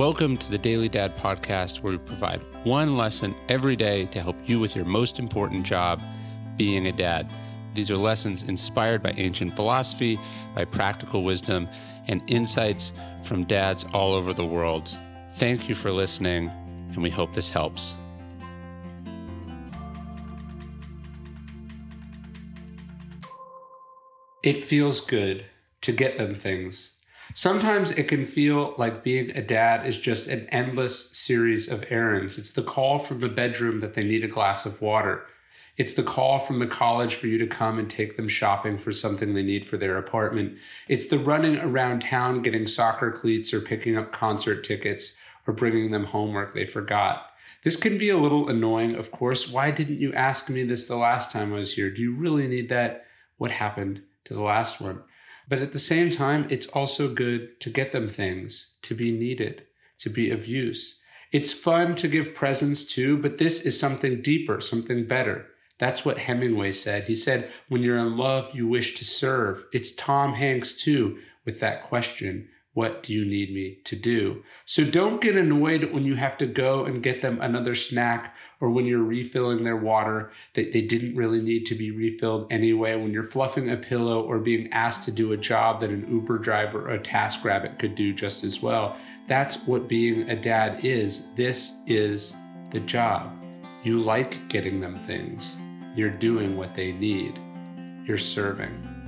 Welcome to the Daily Dad podcast, where we provide one lesson every day to help you with your most important job, being a dad. These are lessons inspired by ancient philosophy, by practical wisdom, and insights from dads all over the world. Thank you for listening, and we hope this helps. It feels good to get them things. Sometimes it can feel like being a dad is just an endless series of errands. It's the call from the bedroom that they need a glass of water. It's the call from the college for you to come and take them shopping for something they need for their apartment. It's the running around town getting soccer cleats or picking up concert tickets or bringing them homework they forgot. This can be a little annoying, of course. Why didn't you ask me this the last time I was here? Do you really need that? What happened to the last one? But at the same time, it's also good to get them things, to be needed, to be of use. It's fun to give presents too, but this is something deeper, something better. That's what Hemingway said. He said, when you're in love, you wish to serve. It's Tom Hanks too, with that question what do you need me to do? So don't get annoyed when you have to go and get them another snack or when you're refilling their water that they didn't really need to be refilled anyway, when you're fluffing a pillow or being asked to do a job that an Uber driver or a TaskRabbit could do just as well. That's what being a dad is. This is the job. You like getting them things. You're doing what they need. You're serving.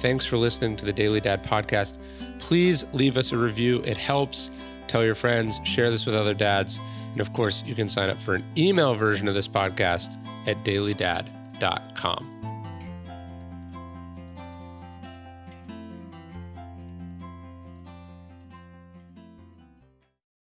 Thanks for listening to the Daily Dad podcast please leave us a review. It helps. Tell your friends, share this with other dads. And of course, you can sign up for an email version of this podcast at dailydad.com.